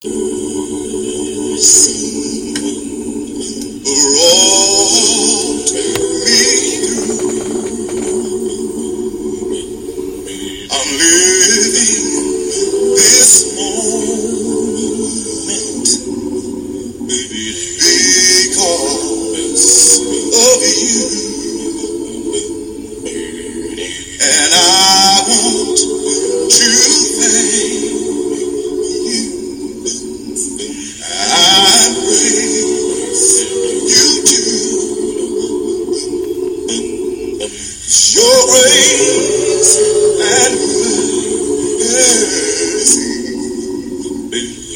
Brought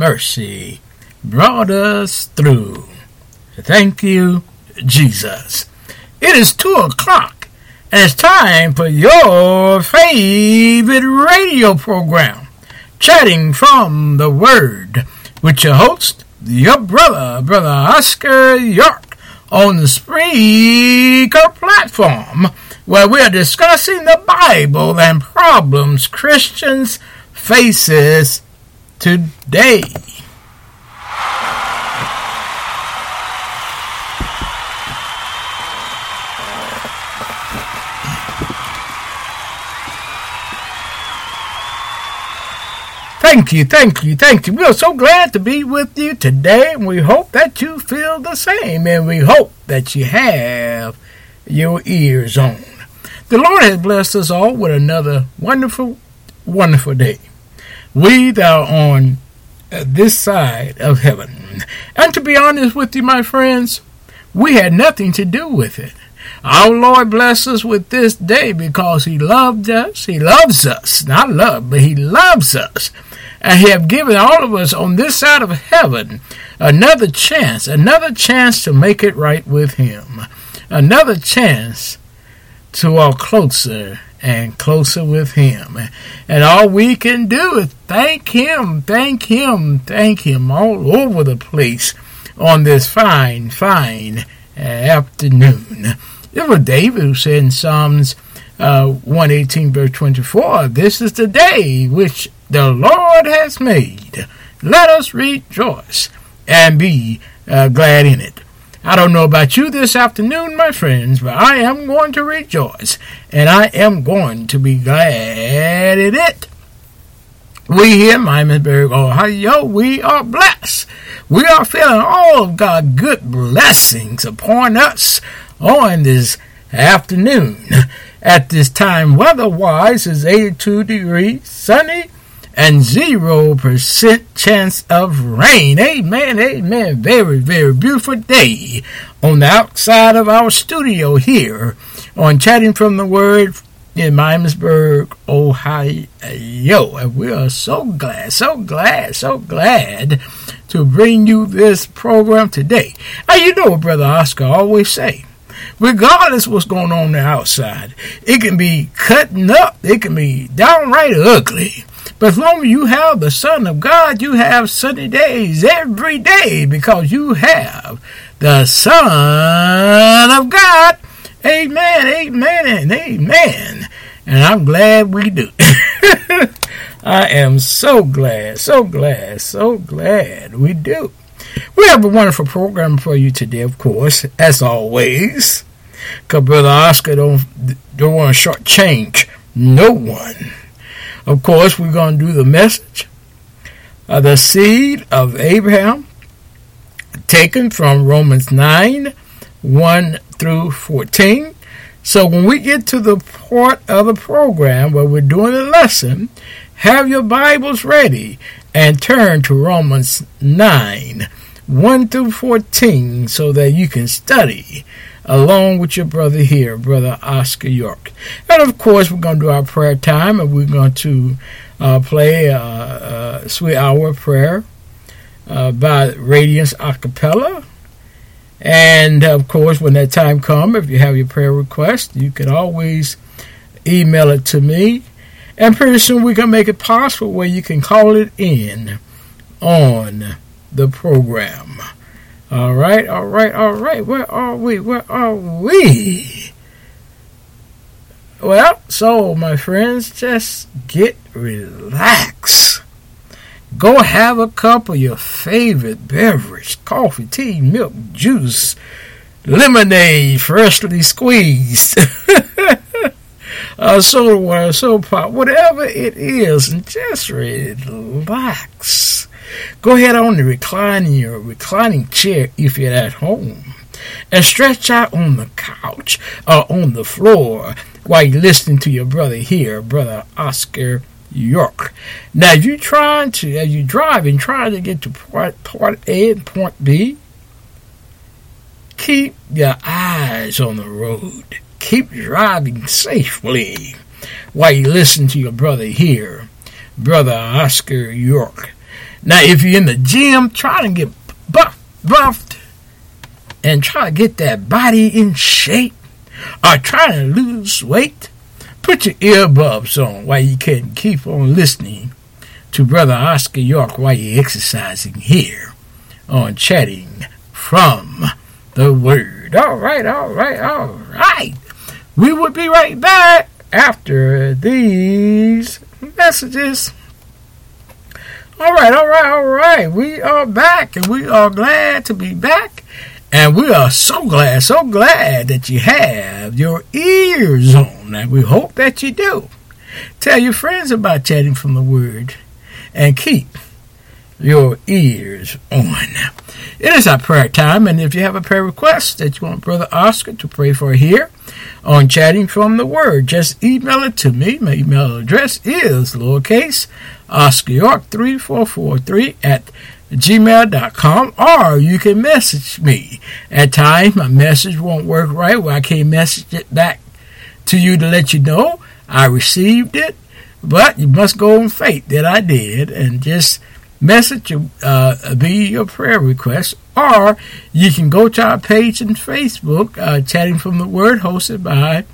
mercy brought us through. Thank you, Jesus. It is two o'clock, and it's time for your favorite radio program, Chatting from the Word, with your host, your brother, Brother Oscar York, on the Spreaker platform, where we are discussing the Bible and problems Christians faces today. Thank you, thank you, thank you. We are so glad to be with you today, and we hope that you feel the same, and we hope that you have your ears on. The Lord has blessed us all with another wonderful, wonderful day. We that are on uh, this side of heaven. And to be honest with you, my friends, we had nothing to do with it. Our Lord bless us with this day because He loved us. He loves us. Not love, but He loves us and he have given all of us on this side of heaven another chance, another chance to make it right with him, another chance to walk closer and closer with him. And all we can do is thank him, thank him, thank him all over the place on this fine, fine afternoon. It was David who said in Psalms uh, 118, verse 24, This is the day which the Lord has made. Let us rejoice and be uh, glad in it. I don't know about you this afternoon, my friends, but I am going to rejoice and I am going to be glad in it. We here in Miamisburg, Ohio, we are blessed. We are feeling all of God's good blessings upon us on this afternoon. At this time, weather-wise, is 82 degrees, sunny, and 0% chance of rain. Amen, amen. Very, very beautiful day on the outside of our studio here on Chatting from the Word in Miamisburg, Ohio. And we are so glad, so glad, so glad to bring you this program today. And you know what Brother Oscar always say. Regardless what's going on the outside, it can be cutting up, it can be downright ugly. But as long as you have the Son of God, you have sunny days every day because you have the Son of God. Amen, amen, and amen. And I'm glad we do. I am so glad, so glad, so glad we do. We have a wonderful program for you today, of course, as always. Because Brother Oscar don't, don't want to shortchange no one. Of course, we're going to do the message of the seed of Abraham, taken from Romans 9 1 through 14. So when we get to the part of the program where we're doing a lesson, have your Bibles ready and turn to Romans 9 1 through 14 so that you can study along with your brother here, Brother Oscar York. And of course, we're going to do our prayer time and we're going to uh, play a, a, Sweet Hour Prayer uh, by Radiance Acapella. And of course, when that time comes, if you have your prayer request, you can always email it to me. And pretty soon we can make it possible where you can call it in on the program. All right, all right, all right. Where are we? Where are we? Well, so my friends, just get relaxed. Go have a cup of your favorite beverage coffee, tea, milk, juice, lemonade, freshly squeezed, uh, soda water, soda pop, whatever it is, and just relax. Go ahead on the reclining your reclining chair if you're at home. And stretch out on the couch or on the floor while you're listening to your brother here, brother Oscar York. Now, if you're trying to, as you're driving, trying to get to part, part A and point B, keep your eyes on the road. Keep driving safely. while you listen to your brother here, Brother Oscar York. Now, if you're in the gym try to get buff, buffed and try to get that body in shape or try to lose weight, put your earbuds on while you can keep on listening to Brother Oscar York while you're exercising here on Chatting from the Word. All right, all right, all right. We will be right back after these messages. All right, all right, all right. We are back and we are glad to be back. And we are so glad, so glad that you have your ears on. And we hope that you do. Tell your friends about chatting from the Word and keep your ears on. It is our prayer time, and if you have a prayer request that you want Brother Oscar to pray for here on Chatting from the Word, just email it to me. My email address is lowercase Oscar York 3443 at gmail.com or you can message me. At times my message won't work right where I can't message it back to you to let you know I received it, but you must go on faith that I did and just message uh, via your prayer request, or you can go to our page in Facebook, uh, Chatting from the Word, hosted by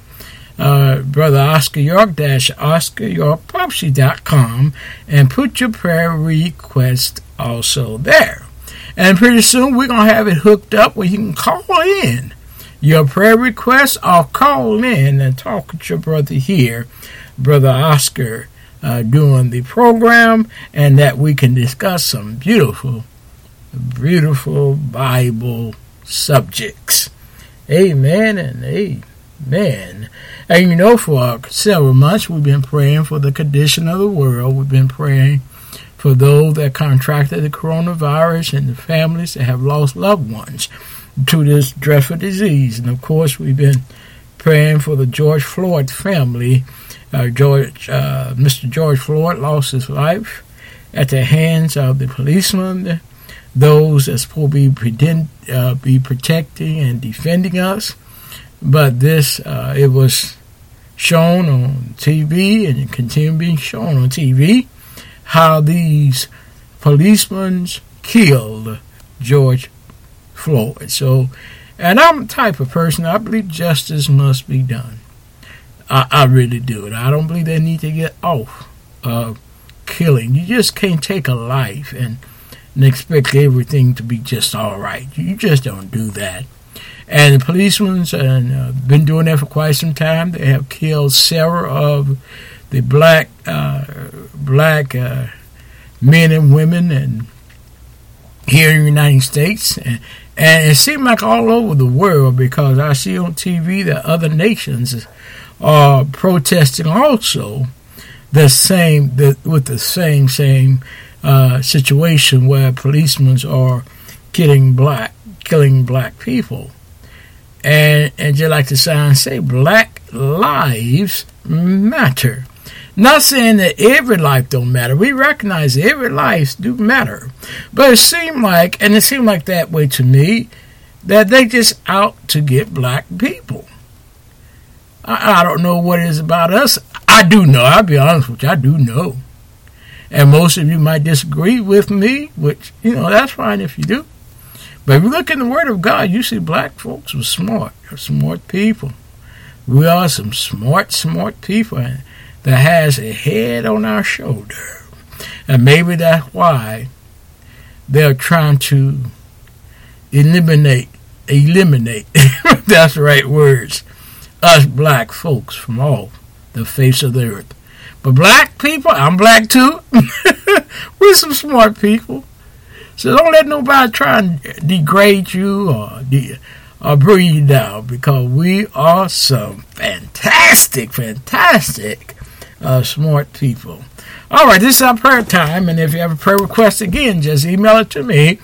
uh, Brother Oscar York dash Oscar York Popsy dot com, and put your prayer request also there. And pretty soon we're going to have it hooked up where you can call in your prayer requests or call in and talk with your brother here, Brother Oscar uh, during the program and that we can discuss some beautiful, beautiful Bible subjects. Amen and amen. And you know, for several months, we've been praying for the condition of the world. We've been praying for those that contracted the coronavirus and the families that have lost loved ones to this dreadful disease. And of course, we've been praying for the George Floyd family uh, George, uh, Mr. George Floyd lost his life at the hands of the policemen, those that's supposed to be, pretend, uh, be protecting and defending us. But this, uh, it was shown on TV and it continued being shown on TV how these policemen killed George Floyd. So, and I'm the type of person I believe justice must be done. I, I really do. And I don't believe they need to get off of killing. You just can't take a life and, and expect everything to be just all right. You just don't do that. And the policemen and uh, been doing that for quite some time. They have killed several of the black uh, black uh, men and women and here in the United States. And, and it seems like all over the world because I see on TV that other nations are protesting also the same the, with the same same uh, situation where policemen are killing black killing black people and and just like the sign say black lives matter not saying that every life don't matter we recognize every life do matter but it seemed like and it seemed like that way to me that they just out to get black people I, I don't know what it is about us. I do know. I'll be honest with you. I do know. And most of you might disagree with me, which, you know, that's fine if you do. But if you look in the Word of God, you see black folks are smart. Smart people. We are some smart, smart people that has a head on our shoulder. And maybe that's why they're trying to eliminate, eliminate, that's the right words, us black folks from all the face of the earth. But black people, I'm black too. We're some smart people. So don't let nobody try and degrade you or, de- or bring you down because we are some fantastic, fantastic uh, smart people. All right, this is our prayer time, and if you have a prayer request again, just email it to me.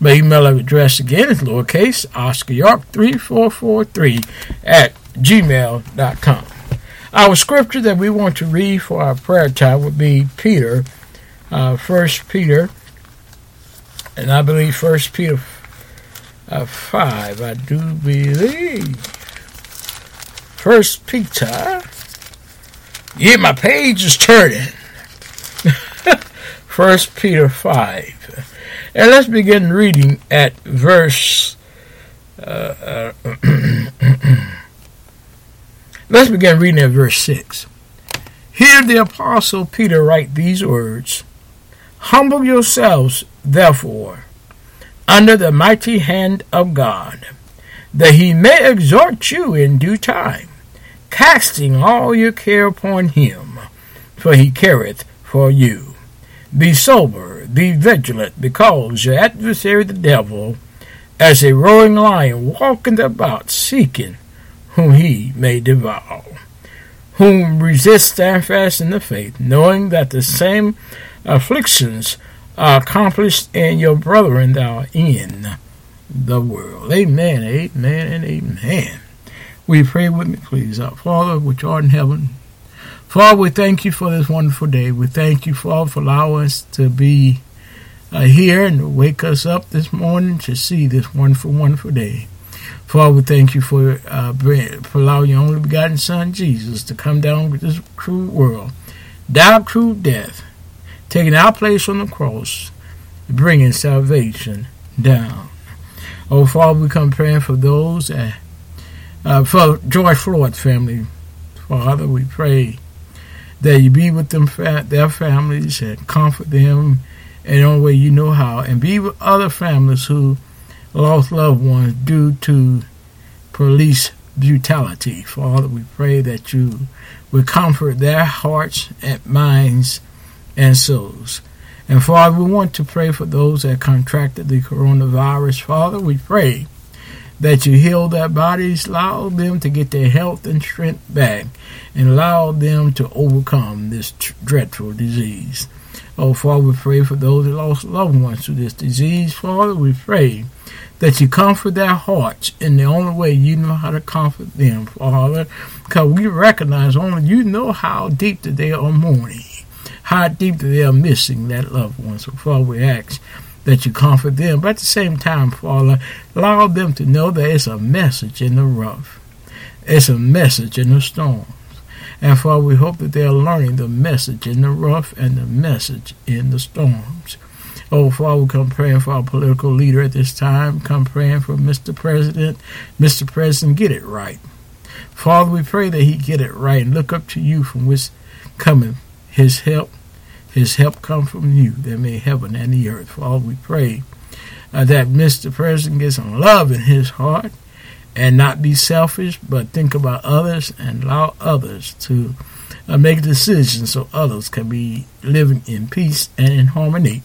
My email address again is lowercase Oscar York 3443 at gmail.com. Our scripture that we want to read for our prayer time would be Peter, uh, First Peter, and I believe First Peter uh, five. I do believe First Peter, Yeah, my page is turning. First Peter 5. And let's begin reading at verse. Uh, uh, let's begin reading at verse 6. Here the Apostle Peter write these words Humble yourselves, therefore, under the mighty hand of God, that he may exhort you in due time, casting all your care upon him, for he careth for you. Be sober, be vigilant, because your adversary the devil, as a roaring lion, walketh about seeking whom he may devour. Whom resist steadfast in the faith, knowing that the same afflictions are accomplished in your brethren that are in the world. Amen, amen, and amen. We pray with me, please. Our Father, which art in heaven, Father, we thank you for this wonderful day. We thank you, Father, for allowing us to be uh, here and to wake us up this morning to see this wonderful, wonderful day. Father, we thank you for uh, for allowing your only begotten Son, Jesus, to come down to this cruel world, die a cruel death, taking our place on the cross, bringing salvation down. Oh, Father, we come praying for those that, uh, for George Floyd family. Father, we pray that you be with them, their families, and comfort them in the only way you know how, and be with other families who lost loved ones due to police brutality. Father, we pray that you would comfort their hearts and minds and souls. And Father, we want to pray for those that contracted the coronavirus. Father, we pray that you heal their bodies, allow them to get their health and strength back, and allow them to overcome this t- dreadful disease. Oh, Father, we pray for those that lost loved ones to this disease. Father, we pray that you comfort their hearts in the only way you know how to comfort them, Father, because we recognize only you know how deep that they are mourning how deep they are missing that loved one. So, Father, we ask that you comfort them. But at the same time, Father, allow them to know that it's a message in the rough. It's a message in the storms. And Father, we hope that they are learning the message in the rough and the message in the storms. Oh, Father, we come praying for our political leader at this time. Come praying for Mr. President. Mr. President, get it right. Father, we pray that he get it right and look up to you from which coming his help. His help come from you that made heaven and the earth. Father, we pray uh, that Mr. President gets some love in his heart and not be selfish, but think about others and allow others to uh, make decisions so others can be living in peace and in harmony.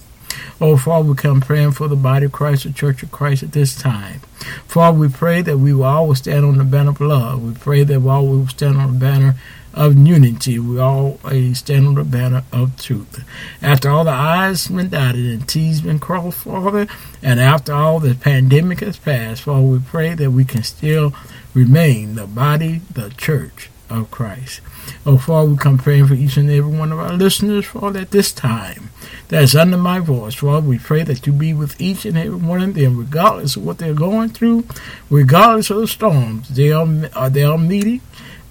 Oh, Father, we come praying for the body of Christ, the Church of Christ at this time. Father, we pray that we will always stand on the banner of love. We pray that while we always stand on the banner of unity. We all stand on the banner of truth. After all the I's been dotted and T's been crossed, Father, and after all the pandemic has passed, Father, we pray that we can still remain the body, the church of Christ. Oh, Father, we come praying for each and every one of our listeners, Father, at this time that's under my voice. Father, we pray that you be with each and every one of them, regardless of what they're going through, regardless of the storms they are they are meeting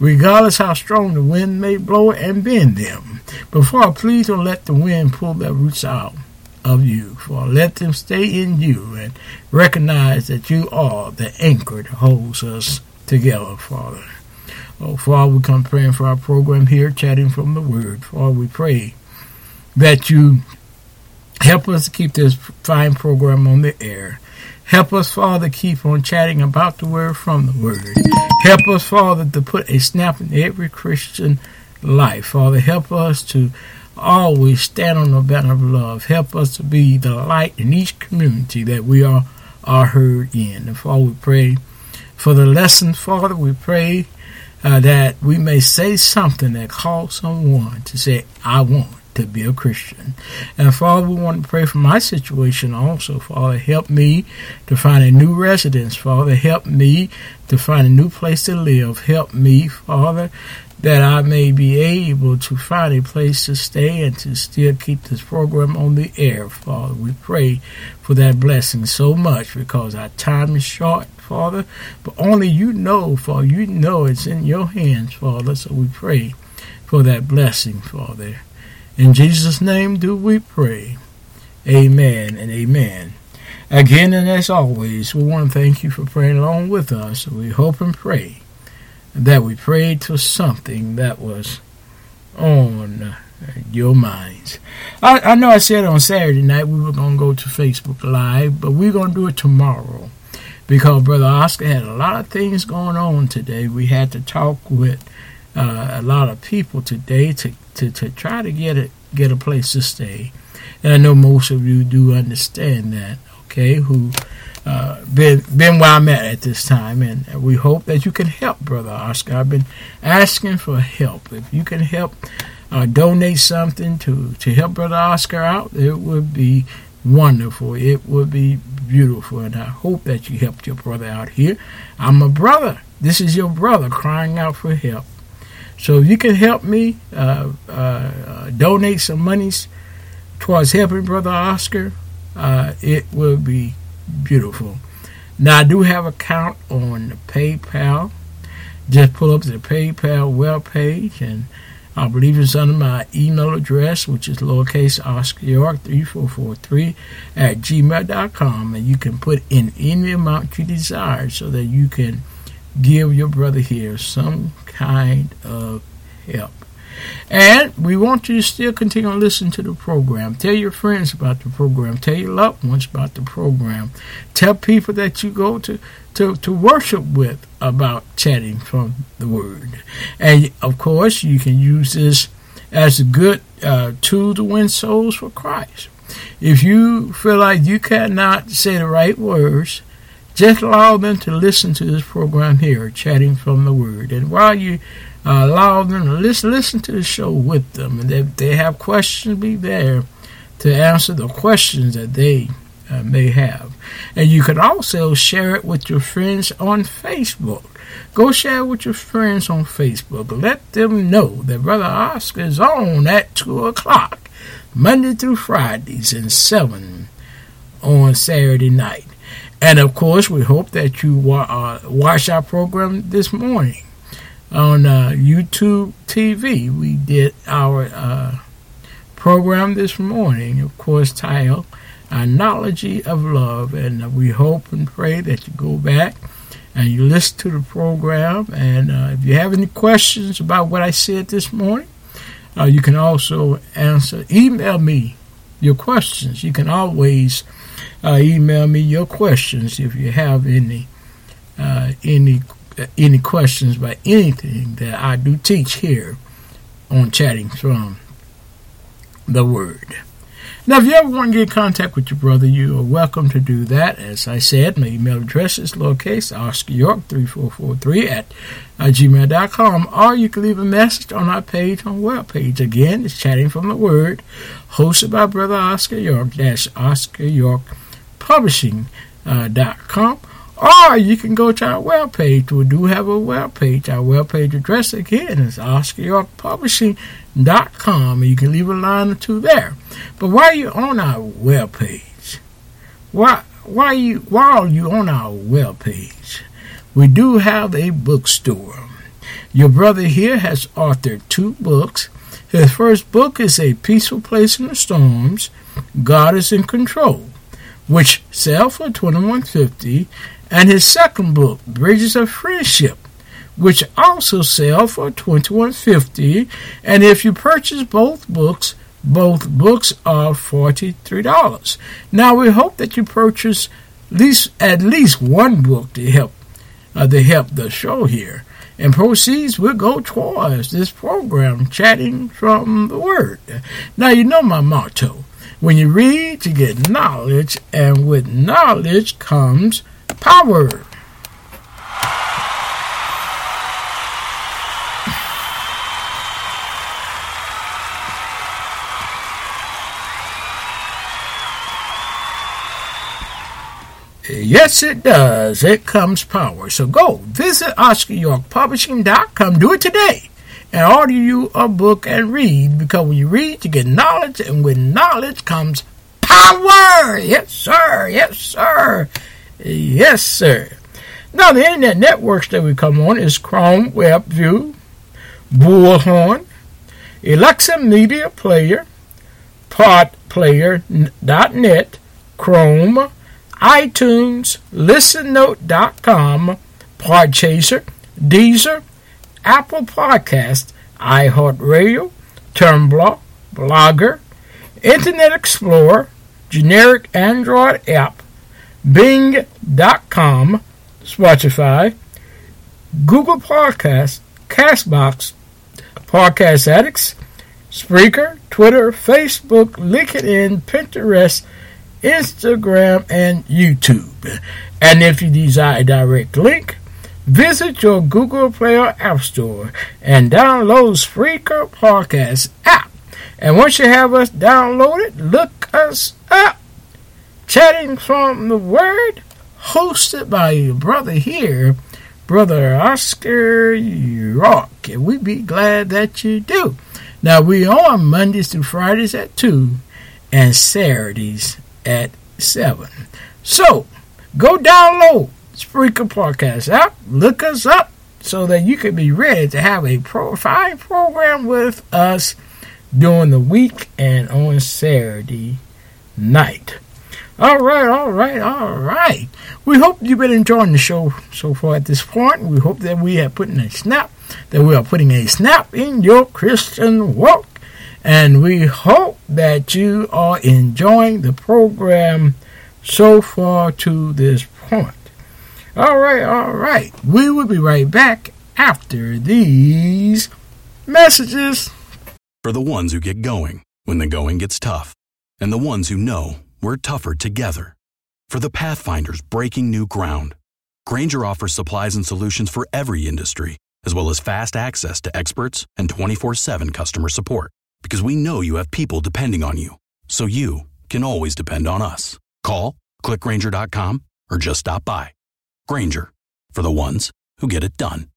regardless how strong the wind may blow and bend them. But Father, please don't let the wind pull their roots out of you. For let them stay in you and recognize that you are the anchor that holds us together, Father. Oh, Father, we come praying for our program here, chatting from the Word. Father, we pray that you help us keep this fine program on the air. Help us, Father, keep on chatting about the Word from the Word. Help us, Father, to put a snap in every Christian life. Father, help us to always stand on the banner of love. Help us to be the light in each community that we are, are heard in. And Father, we pray for the lesson, Father. We pray uh, that we may say something that calls someone to say, I want to be a Christian. And Father, we want to pray for my situation also. Father, help me to find a new residence. Father, help me to find a new place to live. Help me, Father, that I may be able to find a place to stay and to still keep this program on the air, Father. We pray for that blessing so much because our time is short, Father, but only you know, Father. You know it's in your hands, Father. So we pray for that blessing, Father. In Jesus' name do we pray. Amen and amen. Again, and as always, we want to thank you for praying along with us. We hope and pray that we prayed to something that was on your minds. I, I know I said on Saturday night we were going to go to Facebook Live, but we're going to do it tomorrow because Brother Oscar had a lot of things going on today. We had to talk with uh, a lot of people today to, to, to try to get it get a place to stay. And I know most of you do understand that, okay, who uh, been been where I'm at at this time, and we hope that you can help, Brother Oscar. I've been asking for help. If you can help uh, donate something to, to help Brother Oscar out, it would be wonderful. It would be beautiful, and I hope that you helped your brother out here. I'm a brother. This is your brother crying out for help. So if you can help me uh, uh, uh donate some monies towards helping Brother Oscar, uh, it will be beautiful. Now I do have a account on PayPal. Just pull up the PayPal web page and I believe it's under my email address, which is lowercase Oscar York 3443 at gmail.com. And you can put in any amount you desire so that you can give your brother here some kind of help. And we want you to still continue to listen to the program. Tell your friends about the program. Tell your loved ones about the program. Tell people that you go to, to, to worship with about chatting from the Word. And of course, you can use this as a good uh, tool to win souls for Christ. If you feel like you cannot say the right words, just allow them to listen to this program here, Chatting from the Word. And while you uh, allow them to listen, listen to the show with them. And if they have questions, be there to answer the questions that they uh, may have. And you can also share it with your friends on Facebook. Go share it with your friends on Facebook. Let them know that Brother Oscar is on at 2 o'clock, Monday through Fridays, and 7 on Saturday night. And of course, we hope that you wa- uh, watch our program this morning on uh, YouTube TV. We did our uh, program this morning, of course, titled Analogy of Love. And we hope and pray that you go back and you listen to the program. And uh, if you have any questions about what I said this morning, uh, you can also answer, email me your questions. You can always email me your questions if you have any uh, any any questions about anything that I do teach here on Chatting from the Word. Now, if you ever want to get in contact with your brother, you are welcome to do that. As I said, my email address is lowercase Oscar York 3443 at uh, gmail.com, or you can leave a message on our page on web page. Again, it's Chatting from the Word, hosted by Brother Oscar York, dash Oscar York Publishing.com. Uh, or you can go to our webpage. We do have a webpage. Our webpage address again is OscarYorkPublishing.com. And you can leave a line or two there. But while you're on our webpage, while, while, you, while you're on our webpage, we do have a bookstore. Your brother here has authored two books. His first book is A Peaceful Place in the Storms, God is in Control, which sell for twenty one fifty and his second book, Bridges of Friendship, which also sell for twenty one fifty. And if you purchase both books, both books are forty three dollars. Now we hope that you purchase at least at least one book to help uh, to help the show here. And proceeds will go towards this program, Chatting from the Word. Now, you know my motto. When you read, you get knowledge, and with knowledge comes power. Yes, it does. It comes power. So go visit OscarYorkPublishing.com. Do it today and order you a book and read because when you read, you get knowledge, and with knowledge comes power. Yes, sir. Yes, sir. Yes, sir. Now, the internet networks that we come on is Chrome, WebView, Bullhorn, Alexa Media Player, PodPlayer.net, Chrome, iTunes, ListenNote.com, Podchaser, Deezer, Apple Podcast, iHeartRadio, Tumblr, Blogger, Internet Explorer, generic Android app, Bing.com, Spotify, Google Podcast, Castbox, Podcast Addicts, Spreaker, Twitter, Facebook, LinkedIn, Pinterest, Instagram, and YouTube. And if you desire a direct link, visit your Google Play or App Store and download Spreaker Podcast app. And once you have us downloaded, look us up. Chatting from the Word, hosted by your brother here, Brother Oscar York. And we be glad that you do. Now, we on Mondays through Fridays at 2 and Saturdays at 7. So, go download Spreaker Podcast app, look us up so that you can be ready to have a pro- fine program with us during the week and on Saturday night. All right, all right, all right. We hope you've been enjoying the show so far at this point. We hope that we are putting a snap, that we are putting a snap in your Christian walk. And we hope that you are enjoying the program so far to this point. All right, all right. We will be right back after these messages. For the ones who get going when the going gets tough, and the ones who know we're tougher together. For the Pathfinders breaking new ground, Grainger offers supplies and solutions for every industry, as well as fast access to experts and 24 7 customer support. Because we know you have people depending on you, so you can always depend on us. Call, clickgrainger.com, or just stop by. Grainger, for the ones who get it done.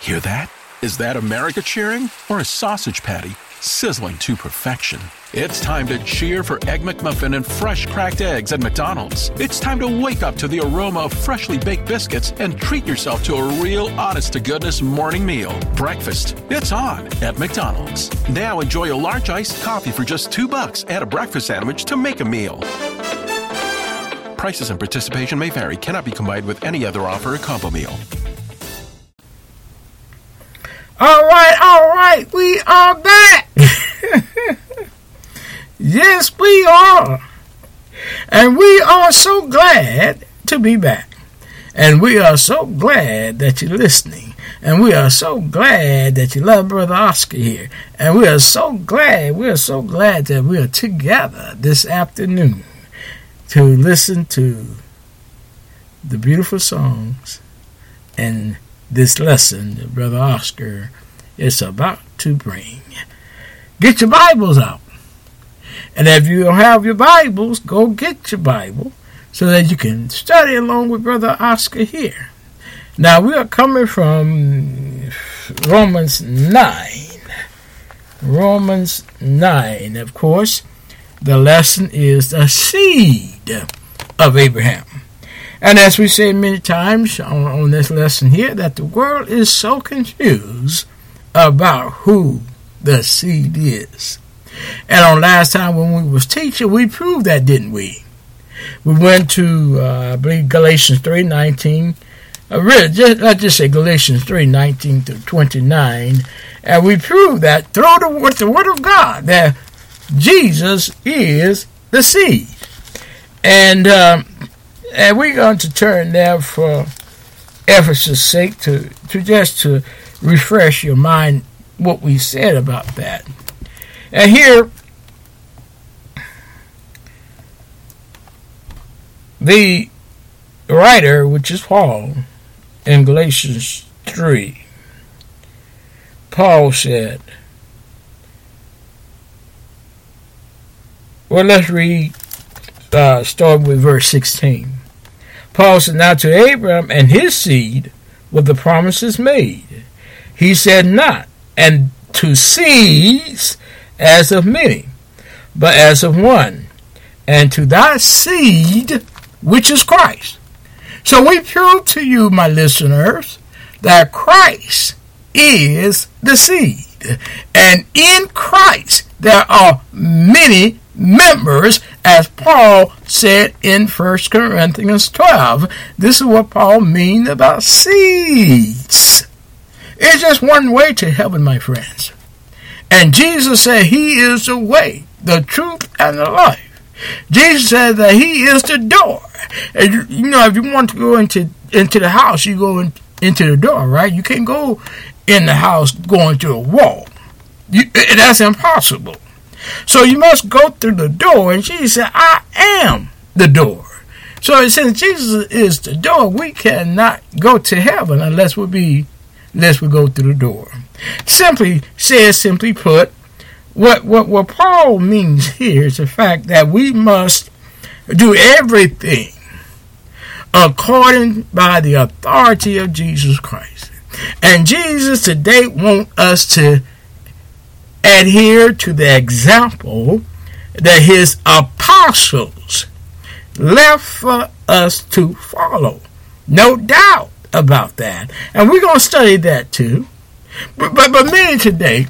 Hear that? Is that America cheering or a sausage patty sizzling to perfection? It's time to cheer for Egg McMuffin and fresh cracked eggs at McDonald's. It's time to wake up to the aroma of freshly baked biscuits and treat yourself to a real honest to goodness morning meal. Breakfast. It's on at McDonald's. Now enjoy a large iced coffee for just 2 bucks and a breakfast sandwich to make a meal. Prices and participation may vary. Cannot be combined with any other offer or combo meal. All right, all right, we are back. yes, we are. And we are so glad to be back. And we are so glad that you're listening. And we are so glad that you love Brother Oscar here. And we are so glad, we are so glad that we are together this afternoon to listen to the beautiful songs and this lesson that Brother Oscar is about to bring. Get your Bibles out. And if you don't have your Bibles, go get your Bible so that you can study along with Brother Oscar here. Now, we are coming from Romans 9. Romans 9, of course. The lesson is the seed of Abraham. And as we say many times on, on this lesson here, that the world is so confused about who the seed is. And on last time when we was teaching, we proved that, didn't we? We went to, uh, I believe, Galatians 3, 19. Uh, really, just, let's just say Galatians 3, 19 to 29. And we proved that through the, with the Word of God that Jesus is the seed. And um, and we're going to turn now for emphasis sake to, to just to refresh your mind what we said about that. And here the writer, which is Paul, in Galatians 3, Paul said, Well, let's read, uh, start with verse 16. Paul said, Now to Abraham and his seed were the promises made. He said not, and to seeds as of many, but as of one, and to thy seed, which is Christ. So we prove to you, my listeners, that Christ is the seed. And in Christ there are many members, as Paul said in 1 Corinthians 12. This is what Paul means about seeds. It's just one way to heaven, my friends. And Jesus said he is the way, the truth, and the life. Jesus said that he is the door. And you, you know, if you want to go into into the house, you go in, into the door, right? You can't go in the house going through a wall. You, that's impossible. So you must go through the door. And Jesus said, I am the door. So since Jesus is the door, we cannot go to heaven unless we be unless we go through the door. Simply says, simply put, what what what Paul means here is the fact that we must do everything according by the authority of Jesus Christ. And Jesus today wants us to adhere to the example that his apostles left for us to follow. No doubt about that. And we're going to study that too. But, but, but many today,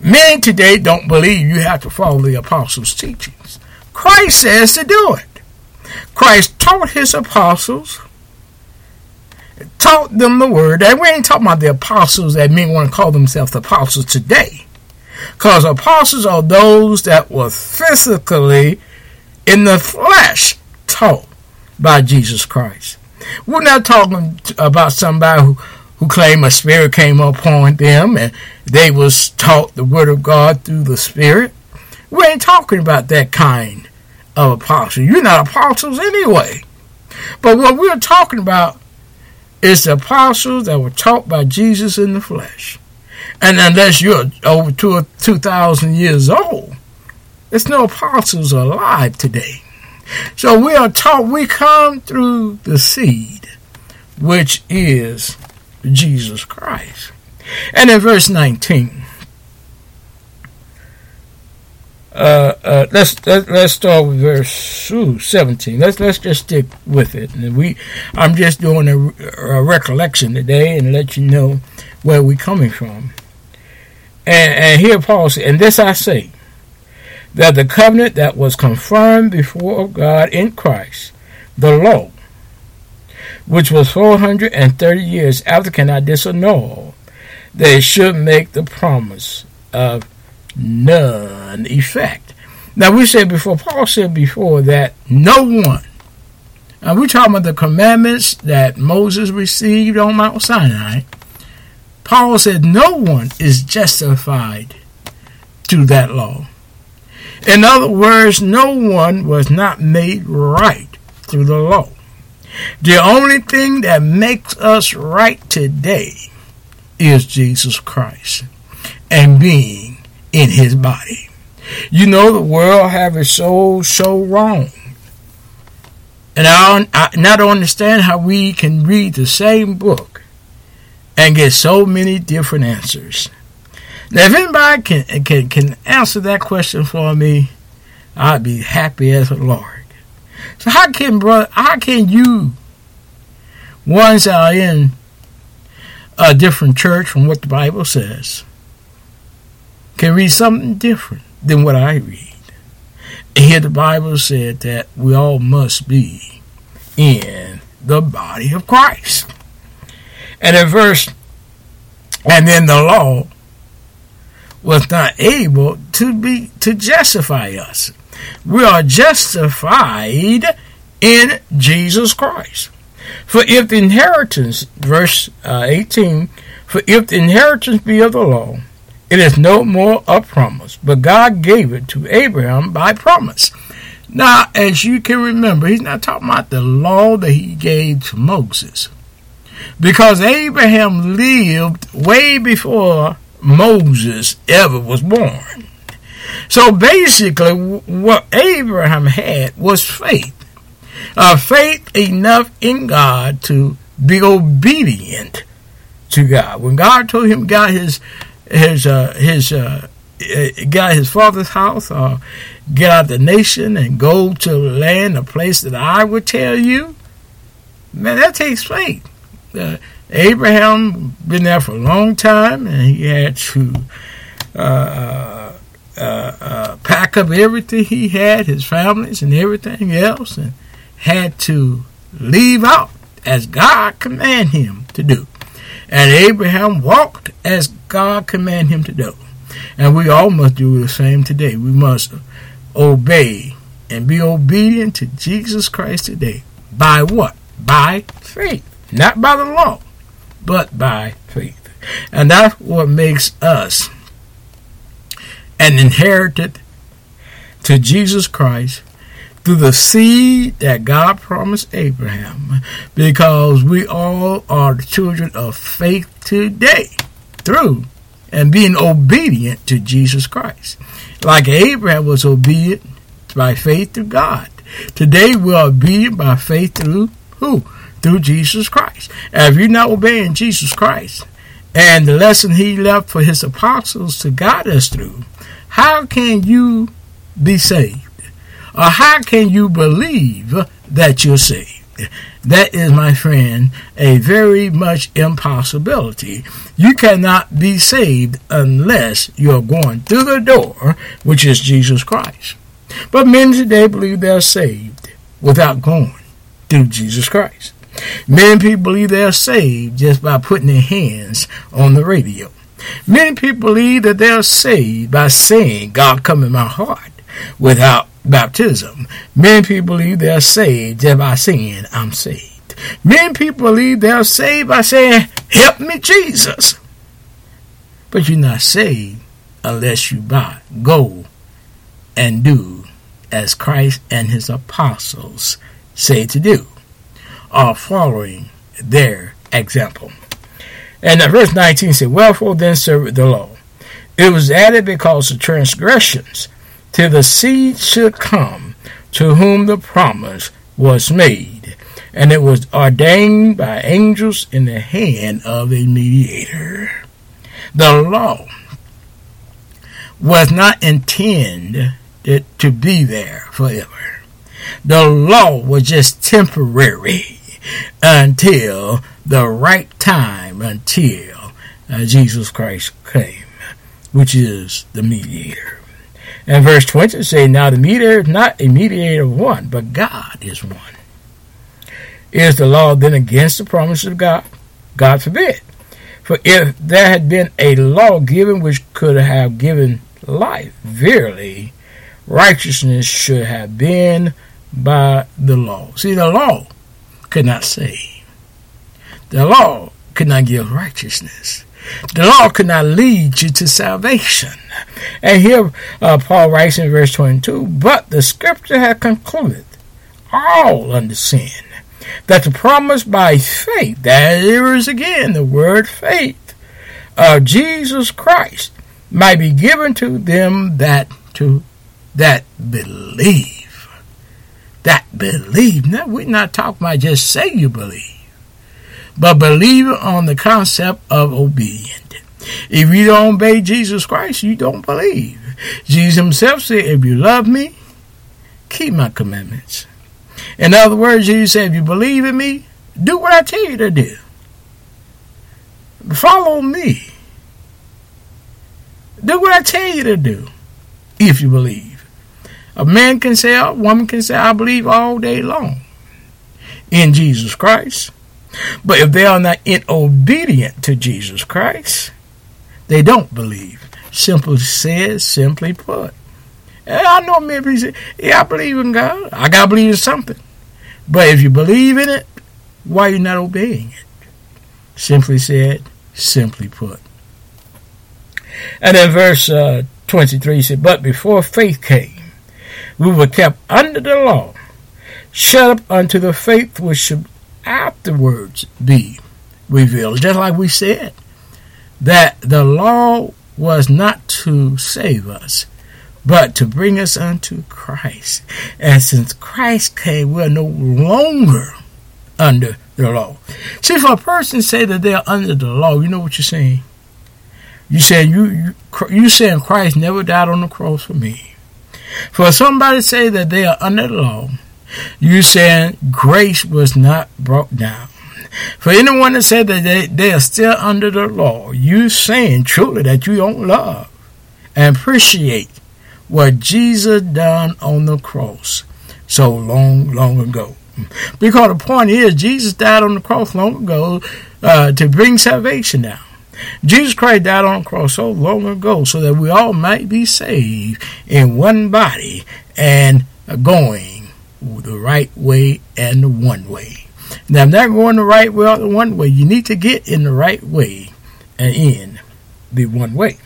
many today don't believe you have to follow the apostles' teachings. Christ says to do it. Christ taught his apostles taught them the word. And we ain't talking about the apostles that men want to call themselves apostles today. Because apostles are those that were physically in the flesh taught by Jesus Christ. We're not talking about somebody who, who claimed a spirit came upon them and they was taught the word of God through the spirit. We ain't talking about that kind of apostle. You're not apostles anyway. But what we're talking about is the apostles that were taught by Jesus in the flesh. And unless you're over two, 2,000 years old, there's no apostles alive today. So we are taught we come through the seed, which is Jesus Christ. And in verse 19, uh, uh, let's let, let's start with verse ooh, 17. Let's let's just stick with it. And we, I'm just doing a, a recollection today and let you know where we're coming from. And, and here Paul says, and this I say, that the covenant that was confirmed before God in Christ, the law, which was 430 years after cannot disannul, they should make the promise of none effect. Now we said before, Paul said before that no one, and we're talking about the commandments that Moses received on Mount Sinai. Paul said no one is justified through that law. In other words, no one was not made right through the law. The only thing that makes us right today is Jesus Christ and being in his body. You know, the world have it so, so wrong. And I, I not understand how we can read the same book and get so many different answers. Now, if anybody can, can, can answer that question for me, I'd be happy as a Lord. So how can brother, how can you, ones that are in a different church from what the Bible says, can read something different than what I read. And here the Bible said that we all must be in the body of Christ. And in verse, and then the law was not able to be to justify us. We are justified in Jesus Christ. For if the inheritance, verse uh, 18, for if the inheritance be of the law, it is no more a promise, but God gave it to Abraham by promise. Now, as you can remember, he's not talking about the law that he gave to Moses. Because Abraham lived way before Moses ever was born. So basically, what Abraham had was faith. Uh, faith enough in God to be obedient to God. When God told him God his his uh, his uh, got his father's house uh, get out the nation and go to the land, a place that I would tell you, man, that takes faith. Uh, Abraham been there for a long time, and he had to uh, uh, uh, pack up everything he had, his families and everything else, and had to leave out as God commanded him to do. And Abraham walked as God commanded him to do. And we all must do the same today. We must obey and be obedient to Jesus Christ today. By what? By faith. Not by the law, but by faith. And that's what makes us an inherited to Jesus Christ through the seed that God promised Abraham, because we all are the children of faith today through and being obedient to Jesus Christ. Like Abraham was obedient by faith to God. Today we are obedient by faith through who? Through Jesus Christ. And if you're not obeying Jesus Christ and the lesson he left for his apostles to guide us through, how can you be saved? Or how can you believe that you're saved? That is, my friend, a very much impossibility. You cannot be saved unless you're going through the door, which is Jesus Christ. But men today believe they're saved without going through Jesus Christ. Many people believe they're saved just by putting their hands on the radio. Many people believe that they're saved by saying, God come in my heart without baptism. Many people believe they're saved just by saying, I'm saved. Many people believe they're saved by saying, Help me, Jesus. But you're not saved unless you buy, go and do as Christ and his apostles say to do, are following their example. And verse 19 said, Wherefore then serveth the law? It was added because of transgressions till the seed should come to whom the promise was made. And it was ordained by angels in the hand of a mediator. The law was not intended to be there forever. The law was just temporary until the right time, until uh, Jesus Christ came, which is the mediator. And verse 20 say, Now the mediator is not a mediator of one, but God is one. Is the law then against the promise of God? God forbid. For if there had been a law given which could have given life, verily righteousness should have been by the law. See, the law could not save. The law could not give righteousness. The law could not lead you to salvation. And here uh, Paul writes in verse 22 But the scripture had concluded all under sin, that the promise by faith, there is again the word faith, of Jesus Christ might be given to them that to that believe. That believe. Now we're not talking about just say you believe but believe on the concept of obedience. If you don't obey Jesus Christ, you don't believe. Jesus himself said, if you love me, keep my commandments. In other words, Jesus said, if you believe in me, do what I tell you to do. Follow me. Do what I tell you to do, if you believe. A man can say, a woman can say, I believe all day long in Jesus Christ. But if they are not obedient to Jesus Christ, they don't believe. Simply said, simply put. And I know many people say, yeah, I believe in God. I got to believe in something. But if you believe in it, why are you not obeying it? Simply said, simply put. And then verse uh, 23 said, But before faith came, we were kept under the law, shut up unto the faith which should afterwards be revealed. Just like we said, that the law was not to save us, but to bring us unto Christ. And since Christ came, we're no longer under the law. See, if a person say that they're under the law, you know what you're saying? You say you you you saying Christ never died on the cross for me. For somebody say that they are under the law, you saying grace was not brought down. For anyone that said that they, they are still under the law, you saying truly that you don't love and appreciate what Jesus done on the cross so long, long ago. Because the point is, Jesus died on the cross long ago uh, to bring salvation down. Jesus Christ died on the cross so long ago so that we all might be saved in one body and going the right way and the one way. Now, if not going the right way or the one way, you need to get in the right way and in the one way.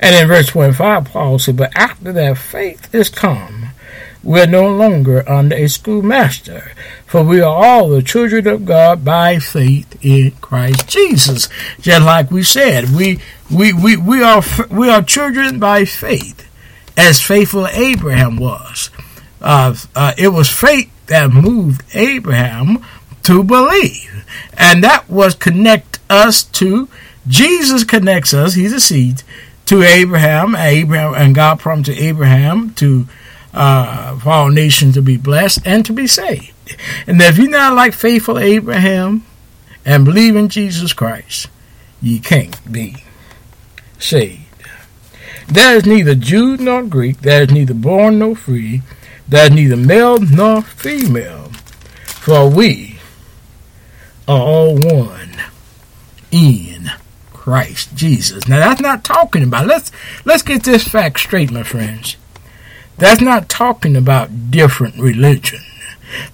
And in verse 25, Paul said, But after that faith is come, we are no longer under a schoolmaster, for we are all the children of God by faith in Christ Jesus. Just like we said, we we we, we are we are children by faith, as faithful Abraham was. Uh, uh, it was faith that moved Abraham to believe, and that was connect us to Jesus. Connects us. He's a seed to Abraham. Abraham and God promised to Abraham to uh, for all nations to be blessed and to be saved. And if you're not like faithful Abraham and believe in Jesus Christ, you can't be saved. There is neither Jew nor Greek, there is neither born nor free, is neither male nor female, for we are all one in Christ Jesus. Now that's not talking about let's let's get this fact straight, my friends. That's not talking about different religion.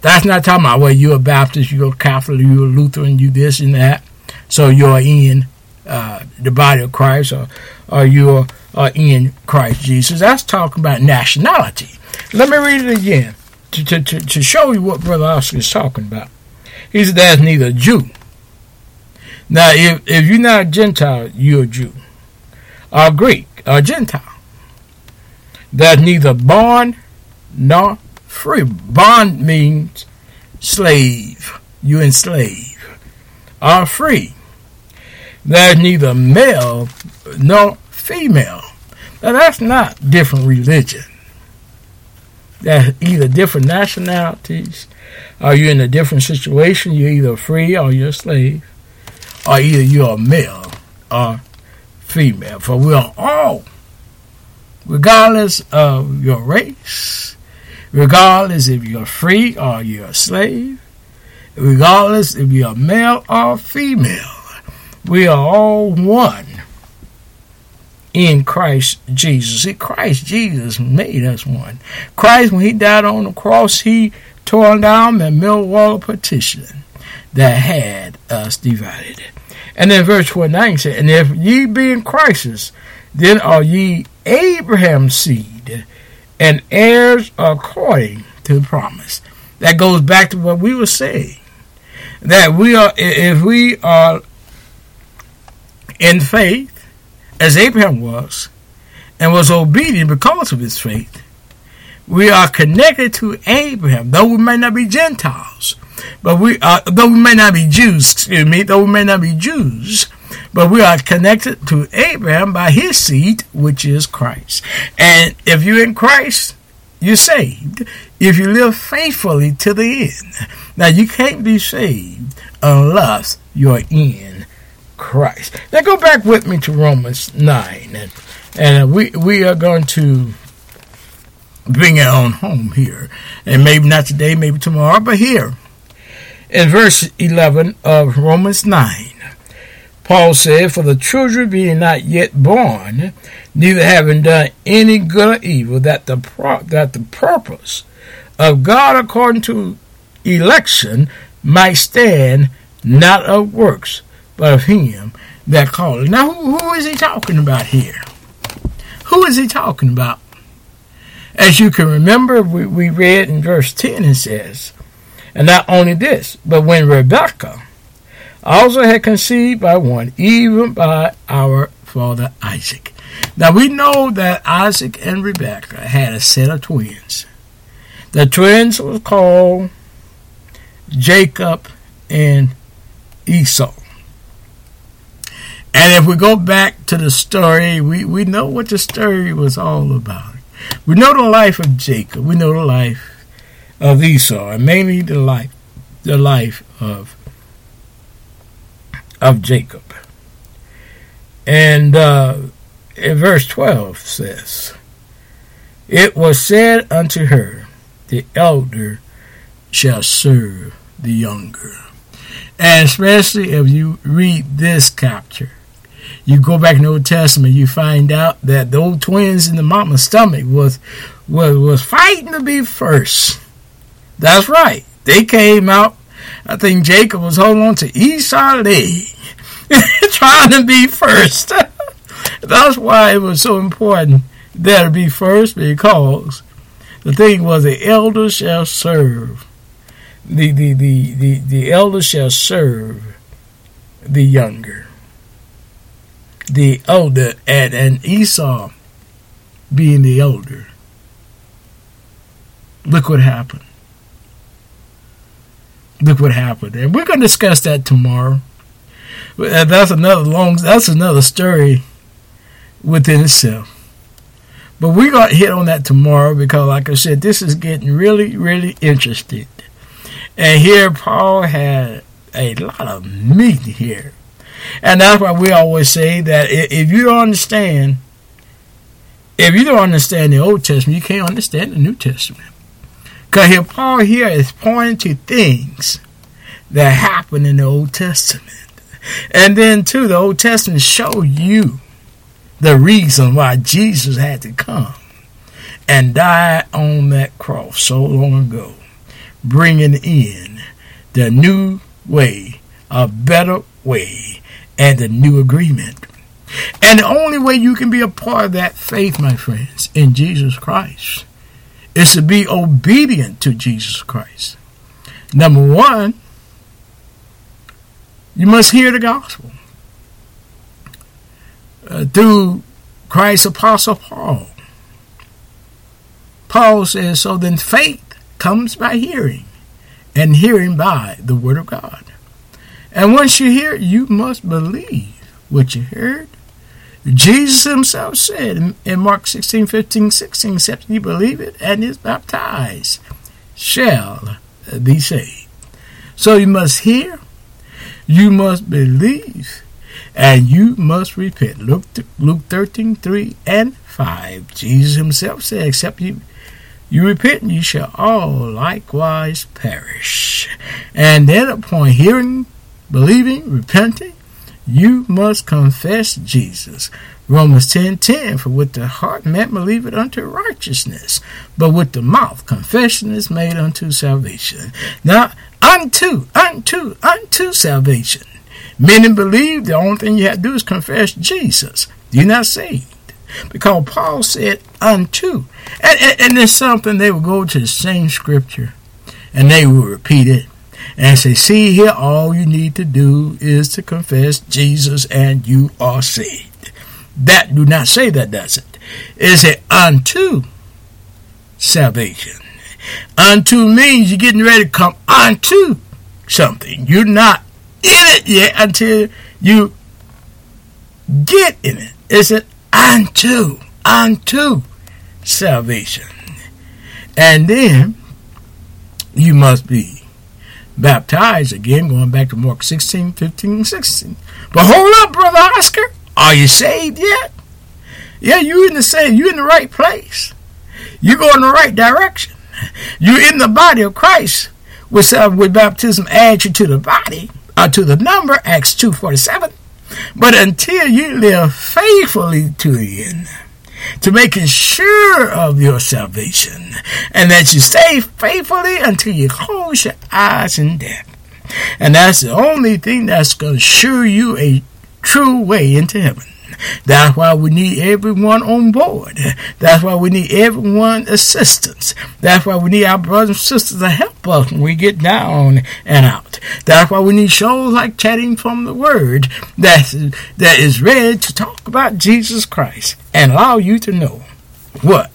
That's not talking about, well, you're a Baptist, you're a Catholic, you're a Lutheran, you this and that. So you're in uh, the body of Christ or, or you're uh, in Christ Jesus. That's talking about nationality. Let me read it again to, to, to, to show you what Brother Oscar is talking about. He said, there's neither Jew. Now, if, if you're not a Gentile, you're a Jew. Or Greek, or Gentile that neither bond nor free. Bond means slave. You enslave. Are free. There's neither male nor female. Now that's not different religion. That's either different nationalities, or you're in a different situation. You're either free or you're a slave, or either you're a male or female. For we are all regardless of your race, regardless if you're free or you're a slave, regardless if you're male or female. We are all one in Christ Jesus. See, Christ Jesus made us one. Christ, when he died on the cross, he tore down the middle wall of partition that had us divided. And then verse 29 said, And if ye be in Christ, then are ye Abraham's seed and heirs according to the promise. That goes back to what we were saying. That we are, if we are in faith, as Abraham was, and was obedient because of his faith, we are connected to Abraham, though we may not be Gentiles, but we are, though we may not be Jews, excuse me, though we may not be Jews, but we are connected to Abraham by his seed, which is Christ. And if you're in Christ, you're saved. If you live faithfully to the end. Now, you can't be saved unless you're in Christ. Now, go back with me to Romans 9. And, and we, we are going to bring it on home here. And maybe not today, maybe tomorrow, but here. In verse 11 of Romans 9. Paul said, For the children being not yet born, neither having done any good or evil, that the pro- that the purpose of God according to election might stand, not of works, of him that called. Now, who, who is he talking about here? Who is he talking about? As you can remember, we, we read in verse 10, it says, And not only this, but when Rebekah also had conceived by one, even by our father Isaac. Now we know that Isaac and Rebekah had a set of twins. The twins were called Jacob and Esau. And if we go back to the story, we, we know what the story was all about. We know the life of Jacob. We know the life of Esau, and mainly the life the life of of Jacob. And uh, in verse 12 says, It was said unto her, The elder shall serve the younger. And especially if you read this chapter, you go back in the Old Testament, you find out that the old twins in the mama's stomach was was was fighting to be first. That's right. They came out. I think Jacob was holding on to Esau's leg, trying to be first. That's why it was so important that to be first, because the thing was the elder shall serve. The the, the, the, the elder shall serve the younger. The elder and, and Esau being the elder. Look what happened. Look what happened. And we're gonna discuss that tomorrow. That's another long that's another story within itself. But we're going to hit on that tomorrow because, like I said, this is getting really, really interesting. And here, Paul had a lot of meat here. And that's why we always say that if you don't understand, if you don't understand the Old Testament, you can't understand the New Testament. Because here, Paul here is pointing to things that happened in the Old Testament. And then, too, the Old Testament show you the reason why Jesus had to come and die on that cross so long ago, bringing in the new way, a better way, and a new agreement. And the only way you can be a part of that faith, my friends, in Jesus Christ, is to be obedient to Jesus Christ. Number one, you must hear the gospel uh, through Christ's apostle Paul. Paul says, So then faith comes by hearing, and hearing by the word of God. And once you hear, you must believe what you heard. Jesus himself said in Mark 16, 15, 16, except you believe it and is baptized, shall be saved. So you must hear, you must believe, and you must repent. Luke, Luke 13, 3 and 5. Jesus himself said, Except you, you repent, you shall all likewise perish. And then upon hearing, believing, repenting, you must confess Jesus. Romans 10 10, for with the heart man believeth unto righteousness, but with the mouth confession is made unto salvation. Now, unto, unto, unto salvation. Many believe the only thing you have to do is confess Jesus. You're not saved. Because Paul said unto. And, and, and there's something they will go to the same scripture and they will repeat it and say, see here, all you need to do is to confess Jesus and you are saved. That do not say that, does it? It says unto salvation. Unto means you're getting ready to come unto something. You're not in it yet until you get in it. It's an unto, unto salvation. And then you must be baptized again, going back to Mark 16, 15, 16. But hold up, Brother Oscar. Are you saved yet? Yeah, you in the same, you in the right place. You go in the right direction. You're in the body of Christ. With, uh, with baptism adds you to the body uh, to the number, Acts 2.47. But until you live faithfully to the end, to making sure of your salvation, and that you stay faithfully until you close your eyes in death. And that's the only thing that's going to assure you a true way into heaven. That's why we need everyone on board. That's why we need everyone assistance. That's why we need our brothers and sisters to help us when we get down and out. That's why we need shows like Chatting from the Word that, that is ready to talk about Jesus Christ and allow you to know what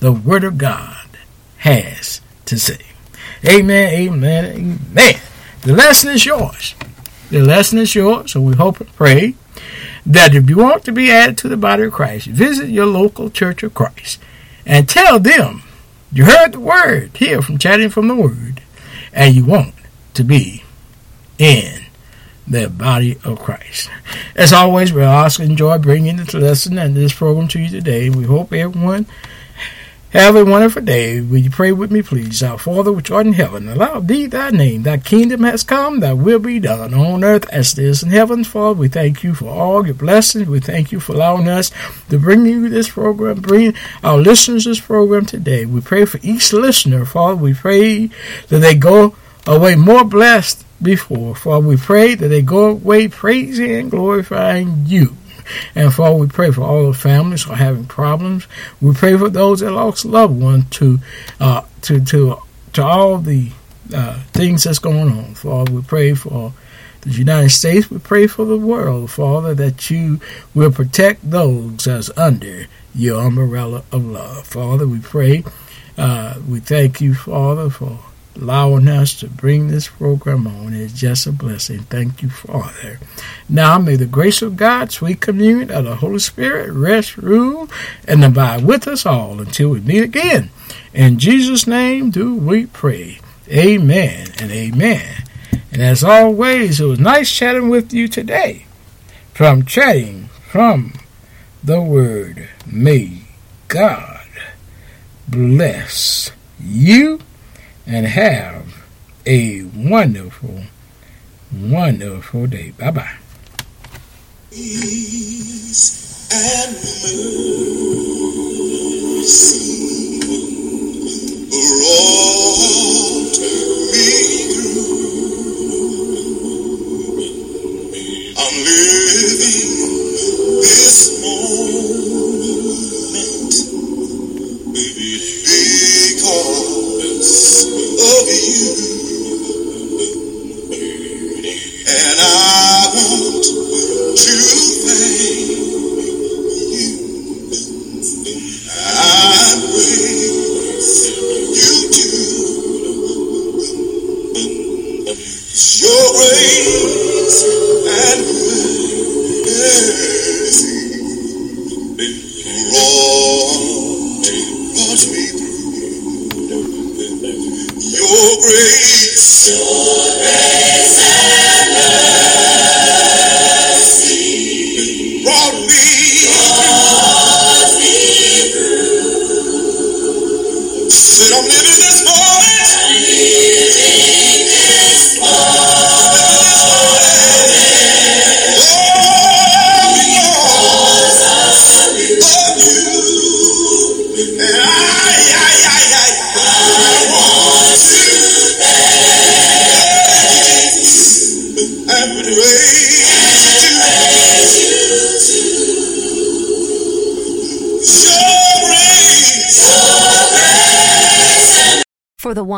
the Word of God has to say. Amen, amen, amen. The lesson is yours. The lesson is yours, so we hope and pray that if you want to be added to the body of Christ, visit your local church of Christ and tell them you heard the word here from Chatting from the Word and you want to be in the body of Christ. As always, we also enjoy bringing this lesson and this program to you today. We hope everyone have a wonderful day. Will you pray with me, please? Our Father which art in heaven, allow thee thy name. Thy kingdom has come, thy will be done on earth as it is in heaven. Father, we thank you for all your blessings. We thank you for allowing us to bring you this program, bring our listeners this program today. We pray for each listener, Father. We pray that they go away more blessed before. Father, we pray that they go away praising and glorifying you. And Father, we pray for all the families who are having problems. We pray for those that lost loved ones to uh, to to to all the uh, things that's going on. Father, we pray for the United States. We pray for the world, Father, that you will protect those that's under your umbrella of love. Father, we pray. Uh, we thank you, Father, for allowing us to bring this program on. is just a blessing. Thank you, Father. Now may the grace of God, sweet communion of the Holy Spirit rest, rule, and abide with us all until we meet again. In Jesus' name do we pray. Amen and amen. And as always, it was nice chatting with you today. From chatting from the Word, may God bless you and have a wonderful, wonderful day. Bye bye. Peace and mercy me through. I'm living this moment Your grace.